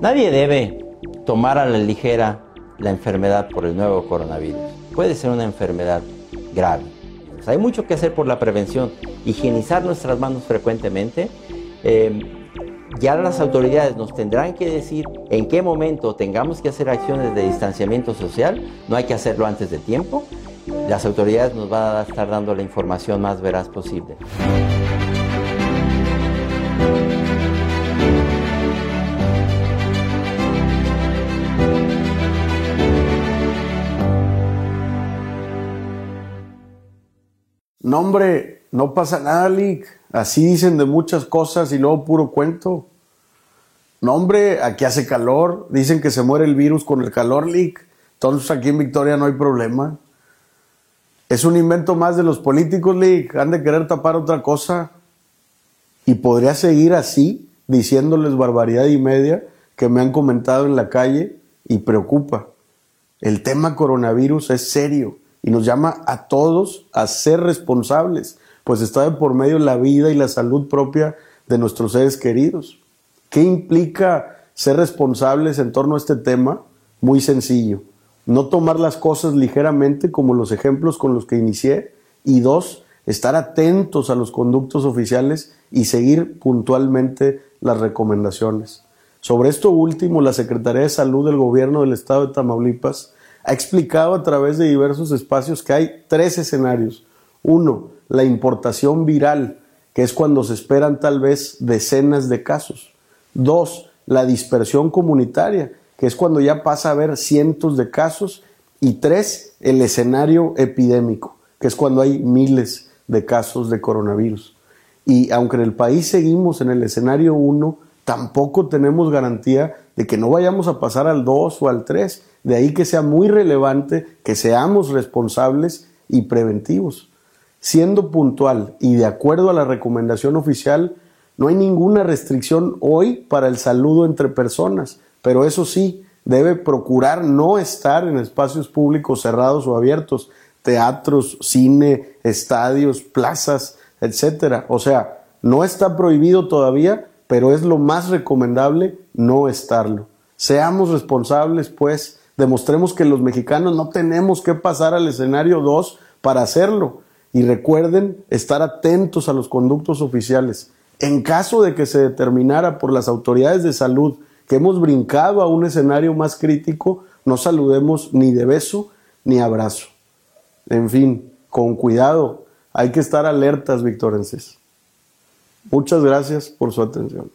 Nadie debe tomar a la ligera la enfermedad por el nuevo coronavirus. Puede ser una enfermedad grave. hay mucho que hacer por la prevención. Higienizar nuestras manos frecuentemente. Eh, ya las autoridades nos tendrán que decir en qué momento tengamos que hacer acciones de distanciamiento social. No hay que hacerlo antes de tiempo. Las autoridades nos van a estar dando la información más veraz posible. No, hombre, no pasa nada, Lick. Así dicen de muchas cosas y luego puro cuento. No, hombre, aquí hace calor. Dicen que se muere el virus con el calor, Lick. Entonces aquí en Victoria no hay problema. Es un invento más de los políticos, Lick. Han de querer tapar otra cosa. Y podría seguir así, diciéndoles barbaridad y media que me han comentado en la calle y preocupa. El tema coronavirus es serio y nos llama a todos a ser responsables, pues está de por medio la vida y la salud propia de nuestros seres queridos. ¿Qué implica ser responsables en torno a este tema? Muy sencillo. No tomar las cosas ligeramente como los ejemplos con los que inicié. Y dos, estar atentos a los conductos oficiales y seguir puntualmente las recomendaciones. Sobre esto último, la Secretaría de Salud del Gobierno del Estado de Tamaulipas ha explicado a través de diversos espacios que hay tres escenarios. Uno, la importación viral, que es cuando se esperan tal vez decenas de casos. Dos, la dispersión comunitaria, que es cuando ya pasa a haber cientos de casos. Y tres, el escenario epidémico, que es cuando hay miles de casos de coronavirus. Y aunque en el país seguimos en el escenario uno, tampoco tenemos garantía de que no vayamos a pasar al 2 o al 3. De ahí que sea muy relevante que seamos responsables y preventivos. Siendo puntual y de acuerdo a la recomendación oficial, no hay ninguna restricción hoy para el saludo entre personas, pero eso sí, debe procurar no estar en espacios públicos cerrados o abiertos, teatros, cine, estadios, plazas, etcétera. O sea, no está prohibido todavía, pero es lo más recomendable no estarlo. Seamos responsables, pues, demostremos que los mexicanos no tenemos que pasar al escenario 2 para hacerlo. Y recuerden estar atentos a los conductos oficiales. En caso de que se determinara por las autoridades de salud que hemos brincado a un escenario más crítico, no saludemos ni de beso ni abrazo. En fin, con cuidado, hay que estar alertas, victorenses. Muchas gracias por su atención.